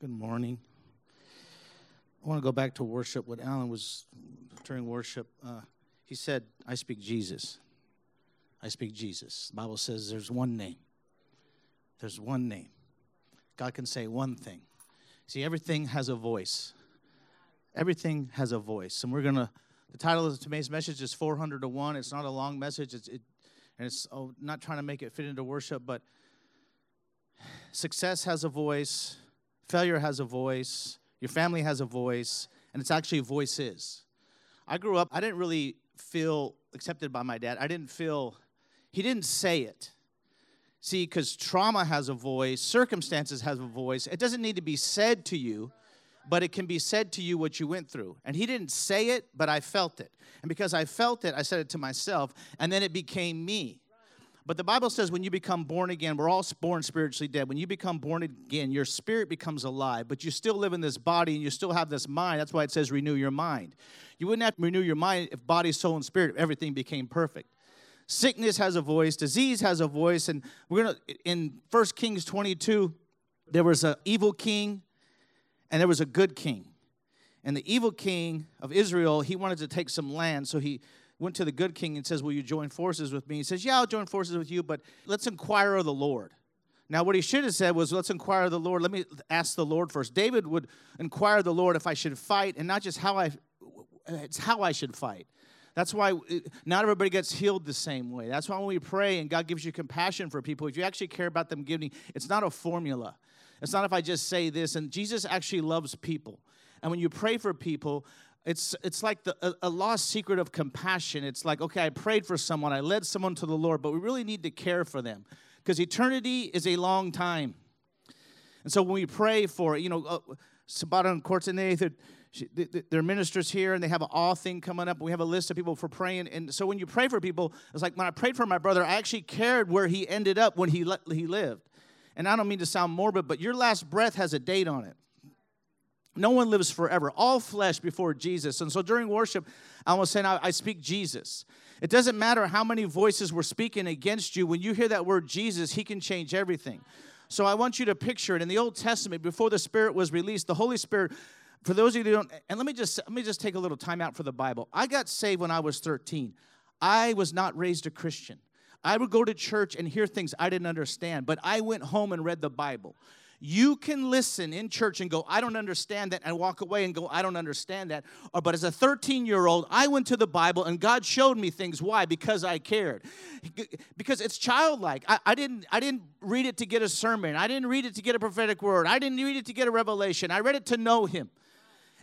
Good morning. I want to go back to worship. What Alan was during worship, uh, he said, I speak Jesus. I speak Jesus. The Bible says there's one name. There's one name. God can say one thing. See, everything has a voice. Everything has a voice. And we're going to, the title of today's message is 400 to 1. It's not a long message. It's, it, and it's oh, not trying to make it fit into worship, but success has a voice, failure has a voice, your family has a voice, and it's actually voices. I grew up, I didn't really feel accepted by my dad. I didn't feel, he didn't say it. See, because trauma has a voice, circumstances has a voice. It doesn't need to be said to you, but it can be said to you what you went through. And he didn't say it, but I felt it. And because I felt it, I said it to myself, and then it became me. But the Bible says when you become born again, we're all born spiritually dead. When you become born again, your spirit becomes alive, but you still live in this body and you still have this mind. That's why it says renew your mind. You wouldn't have to renew your mind if body, soul, and spirit, everything became perfect. Sickness has a voice, disease has a voice, and we're gonna in 1 Kings 22, there was an evil king and there was a good king. And the evil king of Israel, he wanted to take some land, so he went to the good king and says, Will you join forces with me? He says, Yeah, I'll join forces with you, but let's inquire of the Lord. Now, what he should have said was, Let's inquire of the Lord. Let me ask the Lord first. David would inquire of the Lord if I should fight, and not just how I, it's how I should fight. That's why not everybody gets healed the same way. That's why when we pray and God gives you compassion for people, if you actually care about them giving, it's not a formula. It's not if I just say this. And Jesus actually loves people. And when you pray for people, it's, it's like the, a, a, lost secret of compassion. It's like, okay, I prayed for someone, I led someone to the Lord, but we really need to care for them because eternity is a long time. And so when we pray for, you know, uh, Sabata and Courtenay, they're ministers here and they have an awe thing coming up. We have a list of people for praying. And so when you pray for people, it's like when I prayed for my brother, I actually cared where he ended up when he, he lived. And I don't mean to sound morbid, but your last breath has a date on it. No one lives forever. All flesh before Jesus. And so during worship, I was saying, I, I speak Jesus. It doesn't matter how many voices were speaking against you. When you hear that word Jesus, He can change everything. So I want you to picture it in the Old Testament, before the Spirit was released, the Holy Spirit. For those of you who don't, and let me just let me just take a little time out for the Bible. I got saved when I was 13. I was not raised a Christian. I would go to church and hear things I didn't understand, but I went home and read the Bible. You can listen in church and go, I don't understand that, and walk away and go, I don't understand that. Or, but as a 13 year old, I went to the Bible and God showed me things. Why? Because I cared. Because it's childlike. I, I, didn't, I didn't read it to get a sermon, I didn't read it to get a prophetic word, I didn't read it to get a revelation. I read it to know Him.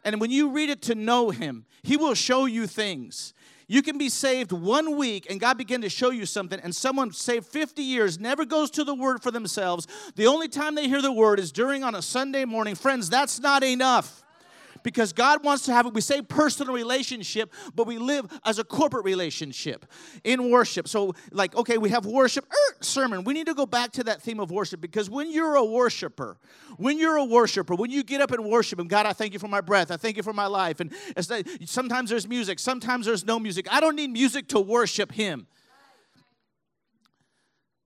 And when you read it to know Him, He will show you things. You can be saved one week and God begin to show you something, and someone saved 50 years never goes to the word for themselves. The only time they hear the word is during on a Sunday morning. Friends, that's not enough because God wants to have, it. we say personal relationship, but we live as a corporate relationship in worship. So, like, okay, we have worship, er, sermon. We need to go back to that theme of worship because when you're a worshiper, when you're a worshiper, when you get up and worship Him, God, I thank you for my breath, I thank you for my life. And sometimes there's music, sometimes there's no music. I don't need music to worship Him.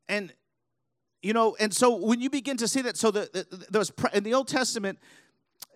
And you know, and so when you begin to see that, so the, the, in the Old Testament,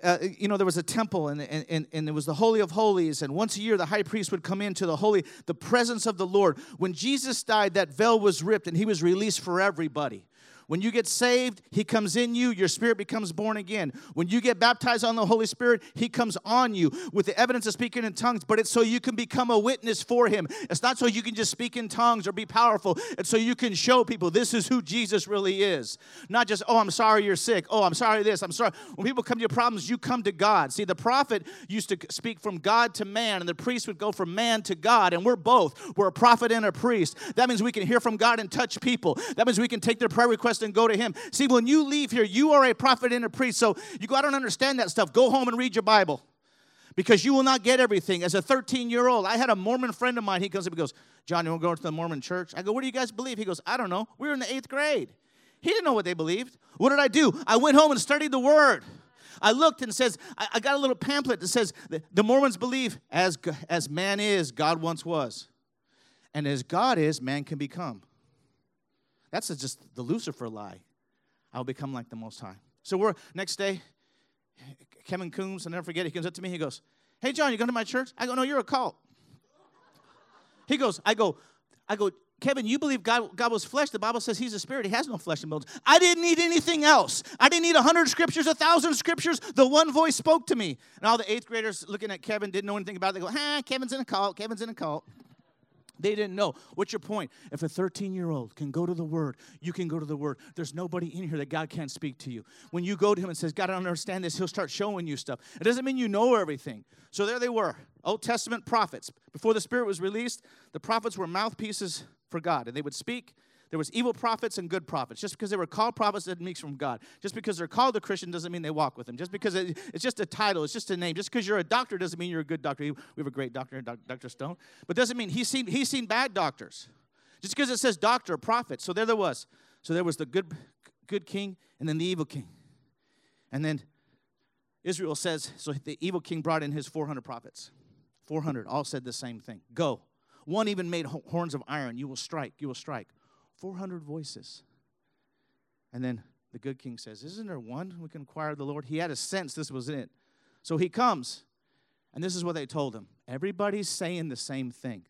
uh, you know, there was a temple and, and, and it was the Holy of Holies. And once a year, the high priest would come into the holy, the presence of the Lord. When Jesus died, that veil was ripped and he was released for everybody. When you get saved, He comes in you, your spirit becomes born again. When you get baptized on the Holy Spirit, He comes on you with the evidence of speaking in tongues, but it's so you can become a witness for Him. It's not so you can just speak in tongues or be powerful, it's so you can show people this is who Jesus really is. Not just, oh, I'm sorry you're sick. Oh, I'm sorry this. I'm sorry. When people come to your problems, you come to God. See, the prophet used to speak from God to man, and the priest would go from man to God, and we're both. We're a prophet and a priest. That means we can hear from God and touch people. That means we can take their prayer requests and go to Him. See, when you leave here, you are a prophet and a priest. So you go, I don't understand that stuff. Go home and read your Bible because you will not get everything. As a 13 year old, I had a Mormon friend of mine. He comes up and goes, John, you want to go to the Mormon church? I go, What do you guys believe? He goes, I don't know. We were in the eighth grade. He didn't know what they believed. What did I do? I went home and studied the Word. I looked and says, I, I got a little pamphlet that says the Mormons believe as, as man is, God once was. And as God is, man can become. That's just the Lucifer lie. I'll become like the Most High. So we're next day. Kevin Coombs, I'll never forget, he comes up to me, he goes, Hey, John, you going to my church? I go, No, you're a cult. He goes, I go, I go, Kevin, you believe God, God was flesh. The Bible says he's a spirit. He has no flesh and bones. I didn't need anything else. I didn't need a hundred scriptures, a thousand scriptures. The one voice spoke to me. And all the eighth graders looking at Kevin didn't know anything about it. They go, huh, Kevin's in a cult. Kevin's in a cult. They didn't know. What's your point? If a 13 year old can go to the Word, you can go to the Word. There's nobody in here that God can't speak to you. When you go to Him and says, God, I don't understand this, He'll start showing you stuff. It doesn't mean you know everything. So there they were, Old Testament prophets. Before the Spirit was released, the prophets were mouthpieces for God, and they would speak there was evil prophets and good prophets. Just because they were called prophets doesn't mean from God. Just because they're called a Christian doesn't mean they walk with Him. Just because it, it's just a title, it's just a name. Just because you're a doctor doesn't mean you're a good doctor. We have a great doctor, Dr. Stone, but doesn't mean he's seen he's seen bad doctors. Just because it says doctor, prophet. So there there was. So there was the good good king and then the evil king, and then Israel says so. The evil king brought in his 400 prophets. 400 all said the same thing. Go. One even made horns of iron. You will strike. You will strike. 400 voices. And then the good king says, Isn't there one we can inquire of the Lord? He had a sense this was it. So he comes, and this is what they told him. Everybody's saying the same thing.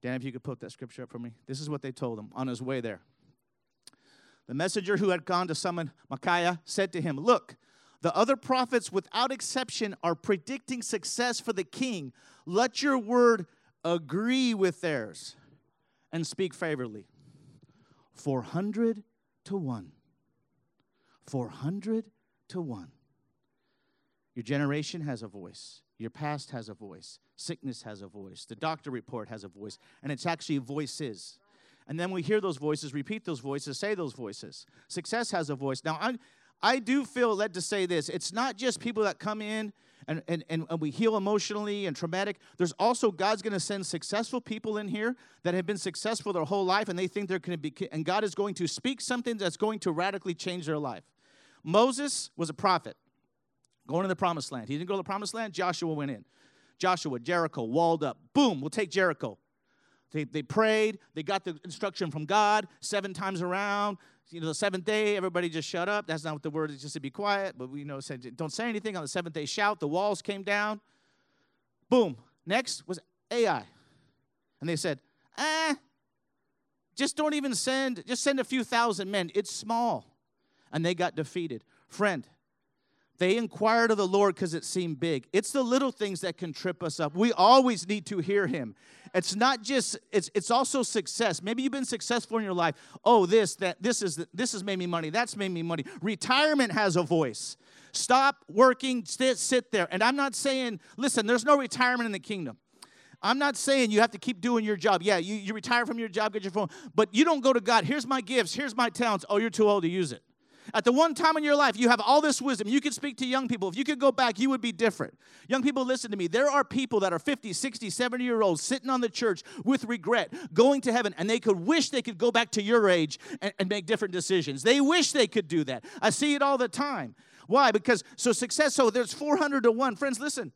Dan, if you could put that scripture up for me. This is what they told him on his way there. The messenger who had gone to summon Micaiah said to him, Look, the other prophets, without exception, are predicting success for the king. Let your word agree with theirs and speak favorably. 400 to 1. 400 to 1. Your generation has a voice. Your past has a voice. Sickness has a voice. The doctor report has a voice. And it's actually voices. And then we hear those voices, repeat those voices, say those voices. Success has a voice. Now, I, I do feel led to say this. It's not just people that come in and, and, and we heal emotionally and traumatic. There's also God's going to send successful people in here that have been successful their whole life and they think they're going to be, and God is going to speak something that's going to radically change their life. Moses was a prophet going to the promised land. He didn't go to the promised land, Joshua went in. Joshua, Jericho, walled up. Boom, we'll take Jericho. They, they prayed, they got the instruction from God seven times around you know, the seventh day, everybody just shut up. That's not what the word is, just to be quiet. But we you know said, don't say anything. On the seventh day, shout. The walls came down. Boom. Next was Ai. And they said, ah, just don't even send, just send a few thousand men. It's small. And they got defeated. Friend, they inquired of the Lord because it seemed big. It's the little things that can trip us up. We always need to hear Him. It's not just, it's, it's also success. Maybe you've been successful in your life. Oh, this, that, this is, this has made me money. That's made me money. Retirement has a voice. Stop working, sit, sit there. And I'm not saying, listen, there's no retirement in the kingdom. I'm not saying you have to keep doing your job. Yeah, you, you retire from your job, get your phone, but you don't go to God, here's my gifts, here's my talents. Oh, you're too old to use it. At the one time in your life, you have all this wisdom. You could speak to young people. If you could go back, you would be different. Young people, listen to me. There are people that are 50, 60, 70 year olds sitting on the church with regret, going to heaven, and they could wish they could go back to your age and, and make different decisions. They wish they could do that. I see it all the time. Why? Because so success, so there's 400 to 1. Friends, listen.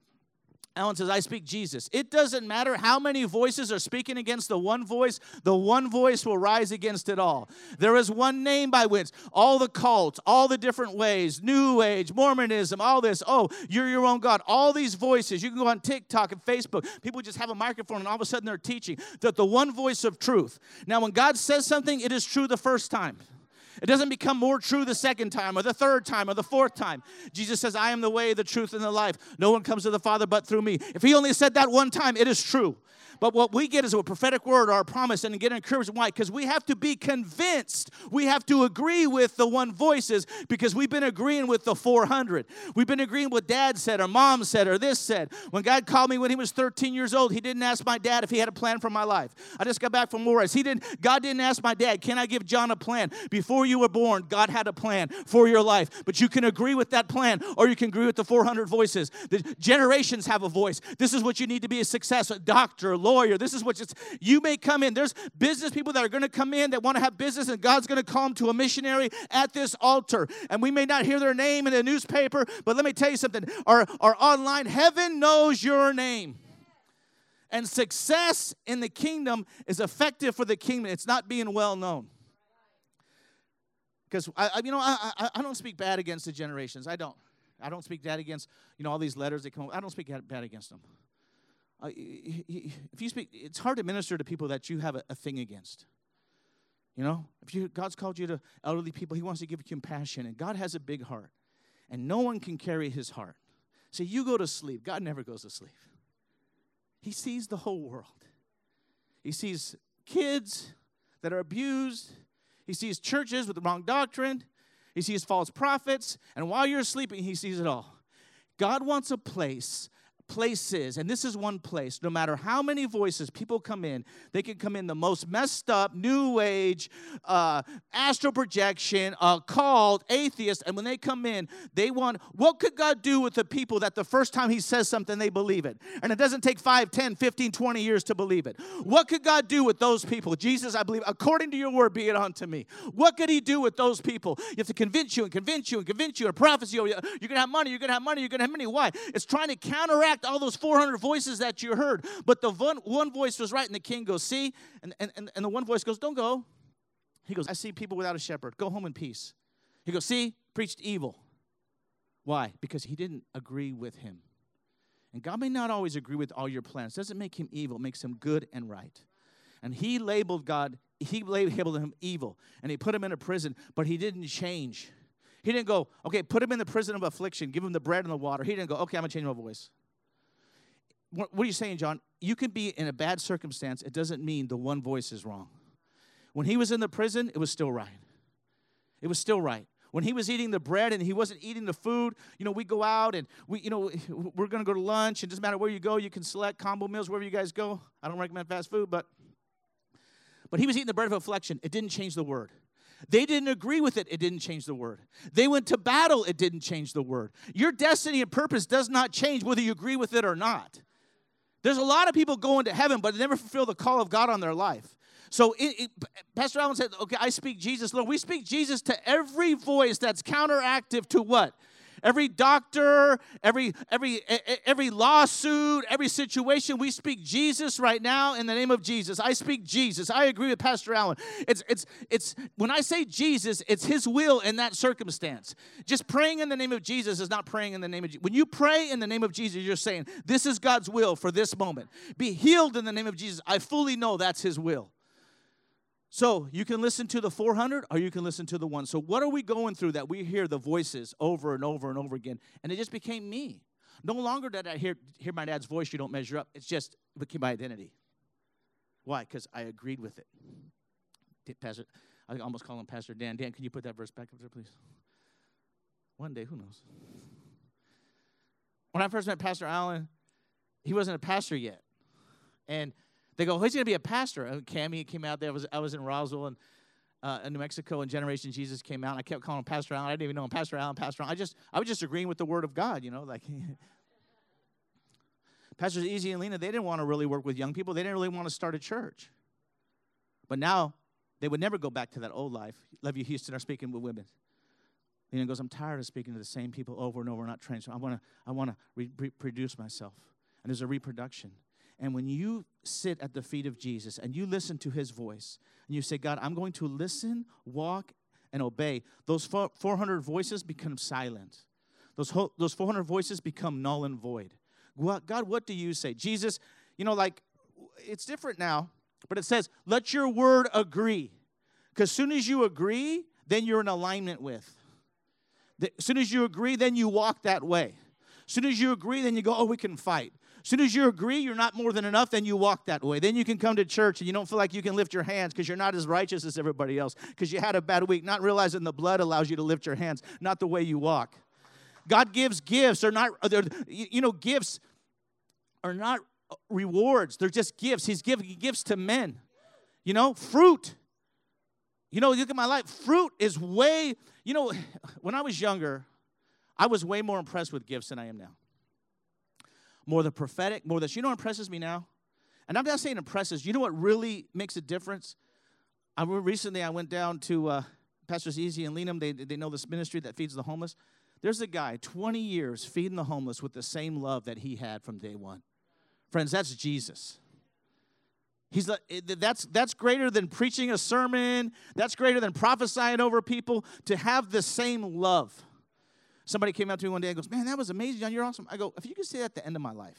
Alan says, I speak Jesus. It doesn't matter how many voices are speaking against the one voice, the one voice will rise against it all. There is one name by which all the cults, all the different ways, New Age, Mormonism, all this, oh, you're your own God, all these voices. You can go on TikTok and Facebook. People just have a microphone and all of a sudden they're teaching that the one voice of truth. Now, when God says something, it is true the first time. It doesn't become more true the second time or the third time or the fourth time. Jesus says, I am the way, the truth, and the life. No one comes to the Father but through me. If he only said that one time, it is true. But what we get is a prophetic word or a promise and get encouraged. Why? Because we have to be convinced. We have to agree with the one voices because we've been agreeing with the 400. We've been agreeing with dad said or mom said or this said. When God called me when he was 13 years old, he didn't ask my dad if he had a plan for my life. I just got back from Juarez. He didn't, God didn't ask my dad, can I give John a plan? Before you were born, God had a plan for your life. But you can agree with that plan or you can agree with the 400 voices. The generations have a voice. This is what you need to be a success, a doctor, lawyer. This is what just, you may come in. There's business people that are going to come in that want to have business, and God's going to call them to a missionary at this altar. And we may not hear their name in the newspaper, but let me tell you something. Our, our online, heaven knows your name. And success in the kingdom is effective for the kingdom. It's not being well known. Because I, I, you know, I, I, I don't speak bad against the generations. I don't. I don't speak bad against, you know, all these letters that come. I don't speak bad against them. Uh, if you speak, it's hard to minister to people that you have a, a thing against. You know, if you, God's called you to elderly people, He wants to give you compassion, and God has a big heart, and no one can carry His heart. See, you go to sleep. God never goes to sleep. He sees the whole world. He sees kids that are abused. He sees churches with the wrong doctrine. He sees false prophets. And while you're sleeping, he sees it all. God wants a place places, and this is one place, no matter how many voices people come in, they can come in the most messed up, new age, uh, astral projection, uh, called atheist, and when they come in, they want, what could God do with the people that the first time He says something, they believe it? And it doesn't take 5, 10, 15, 20 years to believe it. What could God do with those people? Jesus, I believe, according to your word, be it unto me. What could He do with those people? You have to convince you and convince you and convince you, a prophecy, you're going to have money, you're going to have money, you're going to have money. Why? It's trying to counteract all those 400 voices that you heard. But the one, one voice was right, and the king goes, See? And, and, and the one voice goes, Don't go. He goes, I see people without a shepherd. Go home in peace. He goes, See? Preached evil. Why? Because he didn't agree with him. And God may not always agree with all your plans. Doesn't make him evil, makes him good and right. And he labeled God, he labeled him evil, and he put him in a prison, but he didn't change. He didn't go, okay, put him in the prison of affliction, give him the bread and the water. He didn't go, okay, I'm gonna change my voice. What, are you saying, John? You can be in a bad circumstance. It doesn't mean the one voice is wrong. When he was in the prison, it was still right. It was still right. When he was eating the bread and he wasn't eating the food, you know, we go out and we, you know, we're going to go to lunch. It doesn't matter where you go. You can select combo meals wherever you guys go. I don't recommend fast food, but but he was eating the bread of affliction. It didn't change the word. They didn't agree with it, it didn't change the word. They went to battle, it didn't change the word. Your destiny and purpose does not change whether you agree with it or not. There's a lot of people going to heaven, but they never fulfill the call of God on their life. So it, it, Pastor Allen said, okay, I speak Jesus. Lord, we speak Jesus to every voice that's counteractive to what? Every doctor, every every every lawsuit, every situation, we speak Jesus right now in the name of Jesus. I speak Jesus. I agree with Pastor Allen. It's it's it's when I say Jesus, it's his will in that circumstance. Just praying in the name of Jesus is not praying in the name of Jesus. When you pray in the name of Jesus, you're saying, This is God's will for this moment. Be healed in the name of Jesus. I fully know that's his will. So you can listen to the 400 or you can listen to the one. So what are we going through that we hear the voices over and over and over again? And it just became me. No longer did I hear, hear my dad's voice, you don't measure up. It's just it became my identity. Why? Because I agreed with it. Pastor, I almost call him Pastor Dan. Dan, can you put that verse back up there, please? One day, who knows? When I first met Pastor Allen, he wasn't a pastor yet. And they go, who's going to be a pastor? And Cammy came out there. I was, I was in Roswell and uh, in New Mexico, and Generation Jesus came out. And I kept calling him Pastor Allen. I didn't even know him, Pastor Allen, Pastor Allen. I just, I was just agreeing with the Word of God, you know, like. Pastors Easy and Lena, they didn't want to really work with young people. They didn't really want to start a church. But now they would never go back to that old life. Love you, Houston are speaking with women. Lena goes, I'm tired of speaking to the same people over and over, not trained. So I want to, I want to reproduce myself. And there's a reproduction. And when you sit at the feet of Jesus and you listen to his voice, and you say, God, I'm going to listen, walk, and obey, those 400 voices become silent. Those, those 400 voices become null and void. God, what do you say? Jesus, you know, like, it's different now, but it says, let your word agree. Because soon as you agree, then you're in alignment with. As soon as you agree, then you walk that way. As soon as you agree, then you go, oh, we can fight. As soon as you agree you're not more than enough, then you walk that way. Then you can come to church and you don't feel like you can lift your hands because you're not as righteous as everybody else because you had a bad week, not realizing the blood allows you to lift your hands, not the way you walk. God gives gifts. Uh, they're not, they're, you know, gifts are not uh, rewards. They're just gifts. He's giving gifts to men. You know, fruit. You know, look at my life. Fruit is way, you know, when I was younger, I was way more impressed with gifts than I am now more the prophetic, more this. You know what impresses me now? And I'm not saying impresses. You know what really makes a difference? I recently I went down to uh, Pastors Easy and Lenham. They, they know this ministry that feeds the homeless. There's a guy, 20 years, feeding the homeless with the same love that he had from day one. Friends, that's Jesus. He's that's that's greater than preaching a sermon. That's greater than prophesying over people to have the same love. Somebody came up to me one day and goes, Man, that was amazing, John. You're awesome. I go, If you could say that at the end of my life,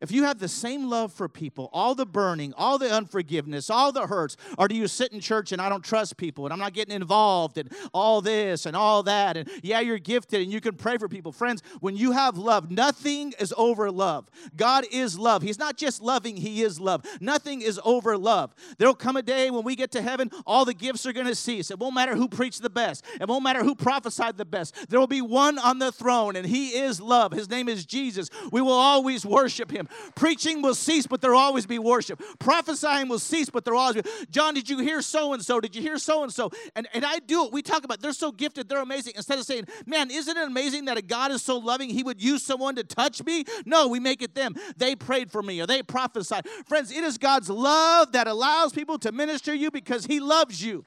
if you have the same love for people, all the burning, all the unforgiveness, all the hurts, or do you sit in church and I don't trust people and I'm not getting involved and all this and all that? And yeah, you're gifted and you can pray for people. Friends, when you have love, nothing is over love. God is love. He's not just loving, He is love. Nothing is over love. There'll come a day when we get to heaven, all the gifts are going to cease. It won't matter who preached the best, it won't matter who prophesied the best. There will be one on the throne, and He is love. His name is Jesus. We will always worship Him. Preaching will cease, but there'll always be worship. Prophesying will cease, but there'll always be. John, did you hear so and so? Did you hear so and so? And and I do it. We talk about they're so gifted, they're amazing. Instead of saying, man, isn't it amazing that a God is so loving, He would use someone to touch me? No, we make it them. They prayed for me or they prophesied. Friends, it is God's love that allows people to minister you because He loves you.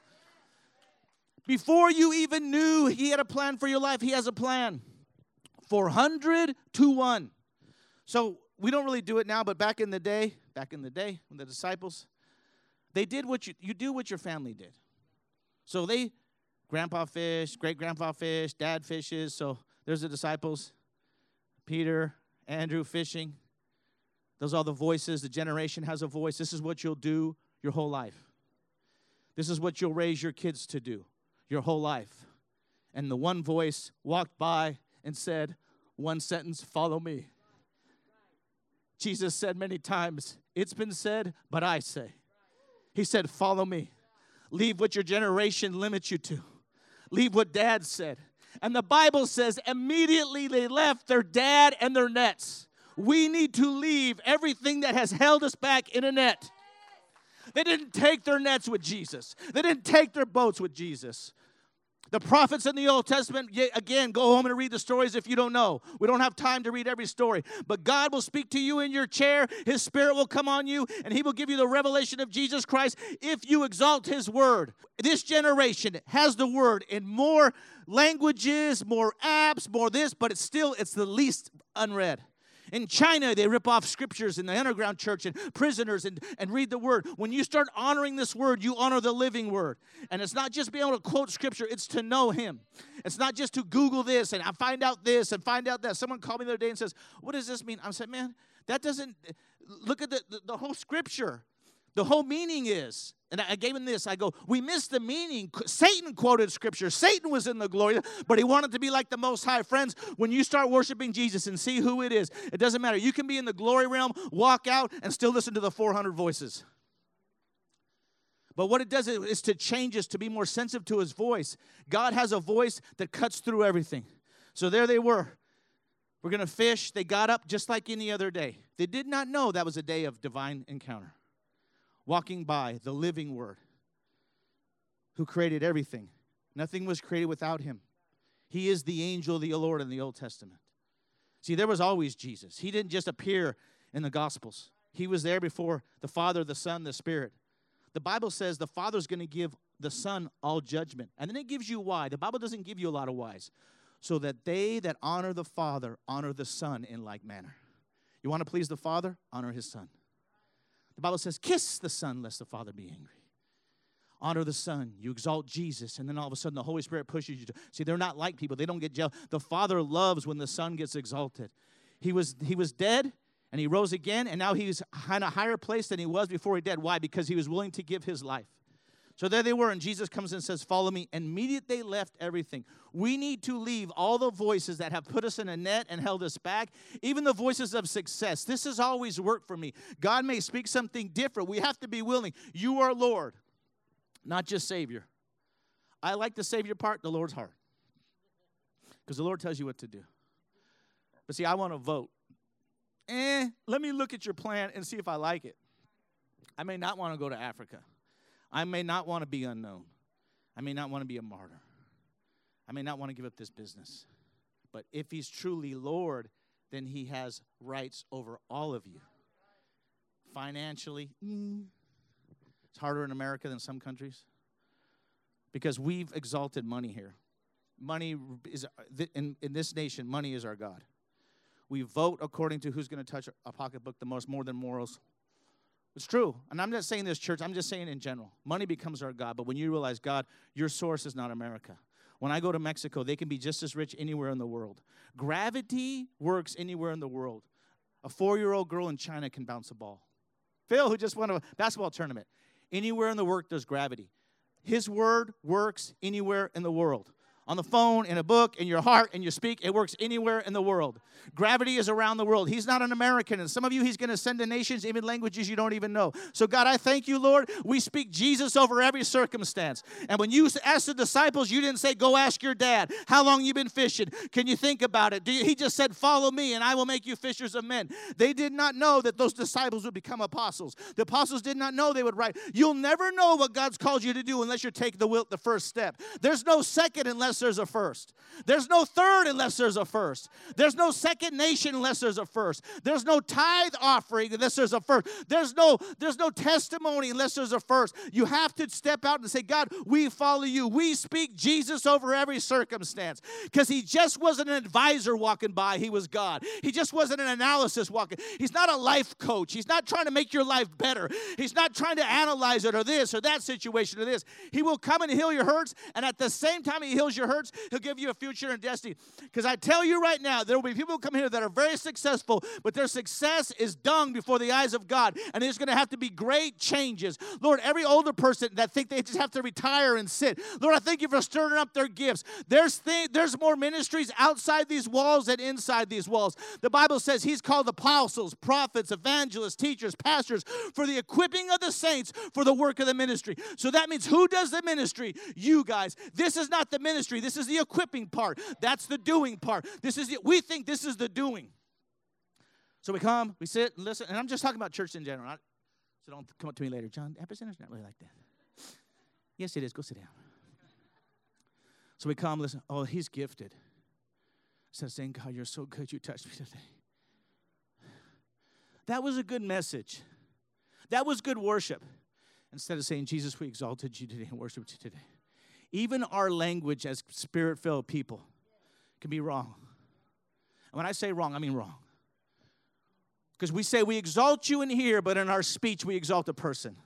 Before you even knew He had a plan for your life, He has a plan. 400 to 1. So we don't really do it now, but back in the day, back in the day, when the disciples, they did what you you do what your family did. So they, grandpa fish, great grandpa fish, dad fishes. So there's the disciples, Peter, Andrew fishing. Those are the voices. The generation has a voice. This is what you'll do your whole life. This is what you'll raise your kids to do your whole life. And the one voice walked by and said, one sentence, follow me. Jesus said many times, It's been said, but I say. He said, Follow me. Leave what your generation limits you to. Leave what dad said. And the Bible says, immediately they left their dad and their nets. We need to leave everything that has held us back in a net. They didn't take their nets with Jesus, they didn't take their boats with Jesus. The prophets in the Old Testament, again, go home and read the stories if you don't know. We don't have time to read every story. But God will speak to you in your chair. His Spirit will come on you, and He will give you the revelation of Jesus Christ if you exalt His Word. This generation has the Word in more languages, more apps, more this, but it's still, it's the least unread. In China, they rip off scriptures in the underground church and prisoners and, and read the word. When you start honoring this word, you honor the living word. And it's not just being able to quote scripture, it's to know him. It's not just to Google this and I find out this and find out that. Someone called me the other day and says, What does this mean? I said, Man, that doesn't look at the, the, the whole scripture. The whole meaning is, and I gave him this. I go, we missed the meaning. Satan quoted scripture. Satan was in the glory, but he wanted to be like the Most High. Friends, when you start worshiping Jesus and see who it is, it doesn't matter. You can be in the glory realm, walk out, and still listen to the 400 voices. But what it does is to change us to be more sensitive to his voice. God has a voice that cuts through everything. So there they were. We're going to fish. They got up just like any other day. They did not know that was a day of divine encounter walking by the living Word who created everything. Nothing was created without him. He is the angel of the Lord in the Old Testament. See, there was always Jesus. He didn't just appear in the Gospels, He was there before the Father, the Son, the Spirit. The Bible says the Father's going to give the Son all judgment. And then it gives you why. The Bible doesn't give you a lot of whys. So that they that honor the Father honor the Son in like manner. You want to please the Father? Honor His Son. The Bible says, kiss the Son, lest the Father be angry. Honor the Son. You exalt Jesus, and then all of a sudden the Holy Spirit pushes you to. See, they're not like people. They don't get jealous. The Father loves when the Son gets exalted. He was, he was dead, and he rose again, and now he's in a higher place than he was before he died. Why? Because he was willing to give his life. So there they were, and Jesus comes and says, Follow me. And immediately they left everything. We need to leave all the voices that have put us in a net and held us back, even the voices of success. This has always worked for me. God may speak something different. We have to be willing. You are Lord, not just Savior. I like the Savior part, the Lord's heart. Because the Lord tells you what to do. But see, I want to vote. Eh, let me look at your plan and see if I like it. I may not want to go to Africa. I may not want to be unknown. I may not want to be a martyr. I may not want to give up this business. But if he's truly Lord, then he has rights over all of you. Financially, mm, it's harder in America than some countries because we've exalted money here. Money is, in, in this nation, money is our God. We vote according to who's going to touch a pocketbook the most, more than morals. It's true. And I'm not saying this church, I'm just saying in general. Money becomes our God. But when you realize, God, your source is not America. when I go to Mexico, they can be just as rich anywhere in the world. Gravity works anywhere in the world. A four year old girl in China can bounce a ball. Phil, who just won a basketball tournament, anywhere in the world there's gravity. His word works anywhere in the world on the phone, in a book, in your heart, and you speak. It works anywhere in the world. Gravity is around the world. He's not an American. And some of you, He's going to send to nations, even languages you don't even know. So, God, I thank you, Lord. We speak Jesus over every circumstance. And when you asked the disciples, you didn't say, Go ask your dad, how long you been fishing? Can you think about it? You, he just said, Follow me, and I will make you fishers of men. They did not know that those disciples would become apostles. The apostles did not know they would write. You'll never know what God's called you to do unless you take the, will, the first step. There's no second unless there's a first. There's no third unless there's a first. There's no second nation unless there's a first. There's no tithe offering unless there's a first. There's no there's no testimony unless there's a first. You have to step out and say, God, we follow you. We speak Jesus over every circumstance. Because he just wasn't an advisor walking by, he was God. He just wasn't an analysis walking. He's not a life coach. He's not trying to make your life better. He's not trying to analyze it or this or that situation or this. He will come and heal your hurts, and at the same time he heals your hurts, he'll give you a future and destiny. Because I tell you right now, there will be people come here that are very successful, but their success is dung before the eyes of God. And there's going to have to be great changes. Lord, every older person that think they just have to retire and sit, Lord, I thank you for stirring up their gifts. There's, th- there's more ministries outside these walls than inside these walls. The Bible says He's called apostles, prophets, evangelists, teachers, pastors for the equipping of the saints for the work of the ministry. So that means who does the ministry? You guys. This is not the ministry, this is the equipping part. That's the doing part. This is the, we think this is the doing. So we come, we sit, and listen, and I'm just talking about church in general. So don't come up to me later, John. Epicenter's not really like that. Yes, it is. Go sit down. So we come, listen. Oh, he's gifted. Of saying, God, you're so good, you touched me today. That was a good message. That was good worship. Instead of saying, Jesus, we exalted you today and worshiped you today. Even our language as spirit filled people can be wrong. And when I say wrong, I mean wrong. Because we say we exalt you in here, but in our speech we exalt a person.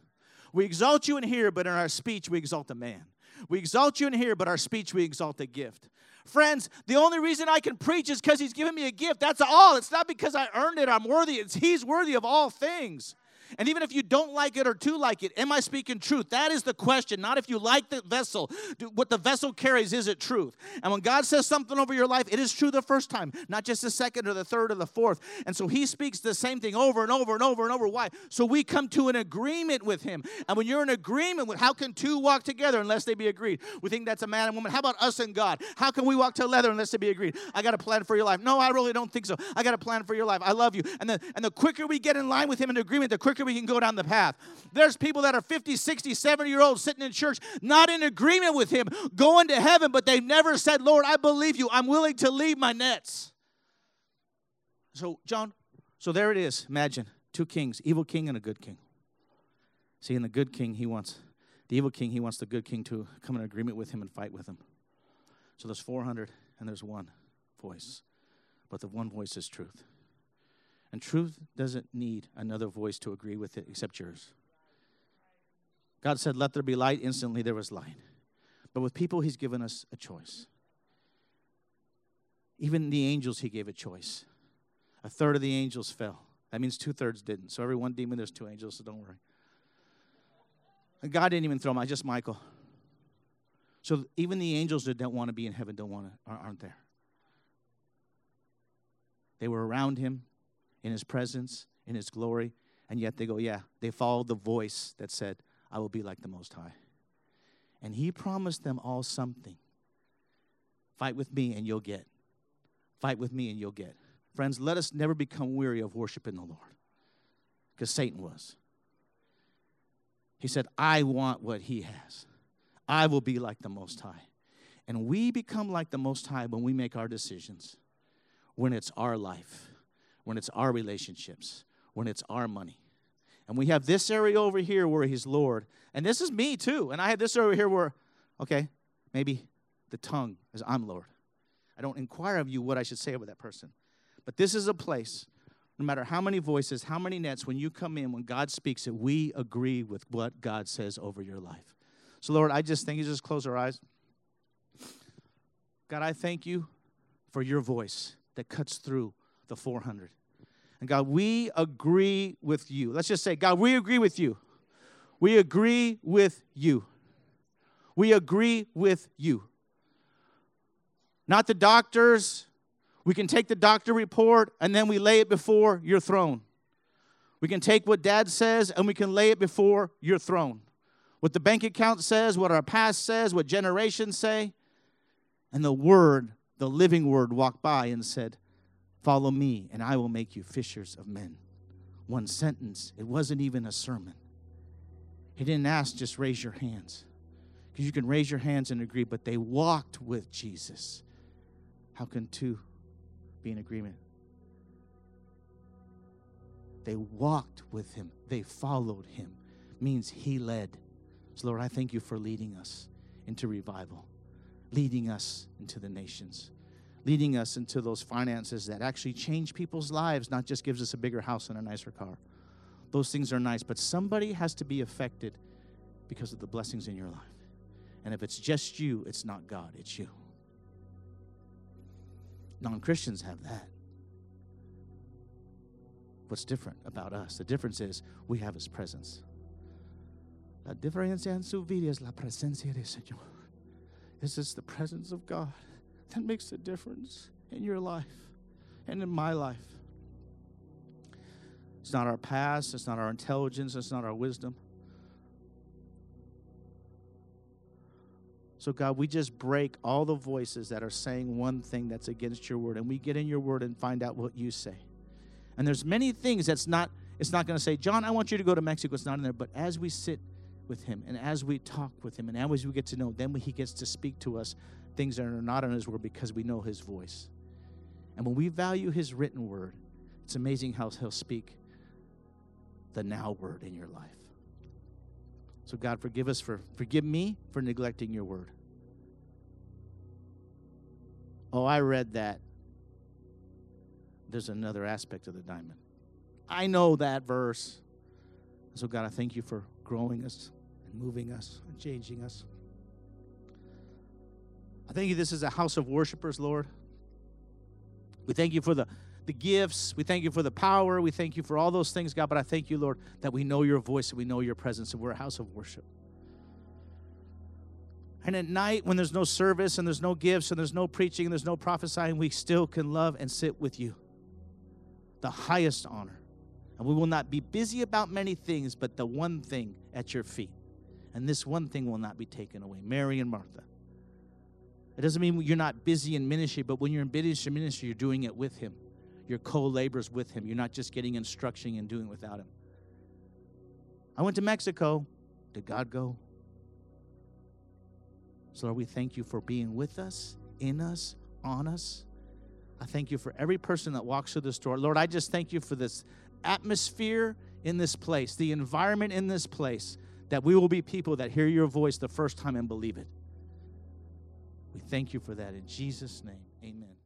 We exalt you in here, but in our speech we exalt a man. We exalt you in here, but our speech we exalt a gift. Friends, the only reason I can preach is because he's given me a gift. That's all. It's not because I earned it. I'm worthy. It's he's worthy of all things. And even if you don't like it or do like it, am I speaking truth? That is the question, not if you like the vessel. What the vessel carries, is it truth? And when God says something over your life, it is true the first time, not just the second or the third or the fourth. And so He speaks the same thing over and over and over and over. Why? So we come to an agreement with Him. And when you're in agreement with, how can two walk together unless they be agreed? We think that's a man and woman. How about us and God? How can we walk together unless they be agreed? I got a plan for your life. No, I really don't think so. I got a plan for your life. I love you. And the, and the quicker we get in line with Him in agreement, the quicker we can go down the path. There's people that are 50, 60, 70 year olds sitting in church, not in agreement with Him, going to heaven, but they've never said, Lord, I believe you. I'm willing to leave my nets. So, John, so there it is. Imagine two kings, evil king and a good king. See, in the good king, he wants the evil king, he wants the good king to come in agreement with him and fight with him. So there's 400 and there's one voice, but the one voice is truth. And truth doesn't need another voice to agree with it except yours. God said, Let there be light. Instantly there was light. But with people, He's given us a choice. Even the angels, He gave a choice. A third of the angels fell. That means two thirds didn't. So every one demon, there's two angels, so don't worry. And God didn't even throw them out, just Michael. So even the angels that don't want to be in heaven don't want to, aren't there. They were around him in his presence, in his glory, and yet they go, yeah, they followed the voice that said, I will be like the Most High. And he promised them all something. Fight with me and you'll get. Fight with me and you'll get. Friends, let us never become weary of worshiping the Lord because Satan was. He said, I want what he has. I will be like the Most High. And we become like the Most High when we make our decisions, when it's our life when it's our relationships, when it's our money. And we have this area over here where He's Lord. And this is me too. And I have this over here where, okay, maybe the tongue is I'm Lord. I don't inquire of you what I should say over that person. But this is a place, no matter how many voices, how many nets, when you come in, when God speaks it, we agree with what God says over your life. So, Lord, I just think you just close our eyes. God, I thank you for your voice that cuts through the 400. And God, we agree with you. Let's just say, God, we agree with you. We agree with you. We agree with you. Not the doctors. We can take the doctor report and then we lay it before your throne. We can take what dad says and we can lay it before your throne. What the bank account says, what our past says, what generations say. And the word, the living word, walked by and said, Follow me, and I will make you fishers of men. One sentence. It wasn't even a sermon. He didn't ask, just raise your hands. Because you can raise your hands and agree, but they walked with Jesus. How can two be in agreement? They walked with him, they followed him, means he led. So, Lord, I thank you for leading us into revival, leading us into the nations, leading us into those finances that actually change people's lives, not just gives us a bigger house and a nicer car. Those things are nice, but somebody has to be affected because of the blessings in your life. And if it's just you, it's not God, it's you. Non Christians have that. What's different about us? The difference is we have His presence. La diferencia en su vida es la presencia del Señor. This is the presence of God that makes a difference in your life and in my life. It's not our past, it's not our intelligence, it's not our wisdom. So, God, we just break all the voices that are saying one thing that's against your word, and we get in your word and find out what you say. And there's many things that's not, it's not going to say, John, I want you to go to Mexico. It's not in there. But as we sit with him and as we talk with him and as we get to know, then he gets to speak to us things that are not in his word because we know his voice. And when we value his written word, it's amazing how he'll speak the now word in your life. So God, forgive us for forgive me for neglecting your word. Oh, I read that. There's another aspect of the diamond. I know that verse. So God, I thank you for growing us and moving us and changing us. I thank you this is a house of worshipers, Lord. We thank you for the the gifts. We thank you for the power. We thank you for all those things, God. But I thank you, Lord, that we know your voice and we know your presence and we're a house of worship. And at night, when there's no service and there's no gifts and there's no preaching and there's no prophesying, we still can love and sit with you. The highest honor. And we will not be busy about many things, but the one thing at your feet. And this one thing will not be taken away. Mary and Martha. It doesn't mean you're not busy in ministry, but when you're in busy ministry, you're doing it with Him. You're co laborers with him. You're not just getting instruction and doing without him. I went to Mexico. Did God go? So, Lord, we thank you for being with us, in us, on us. I thank you for every person that walks through this door. Lord, I just thank you for this atmosphere in this place, the environment in this place, that we will be people that hear your voice the first time and believe it. We thank you for that. In Jesus' name, amen.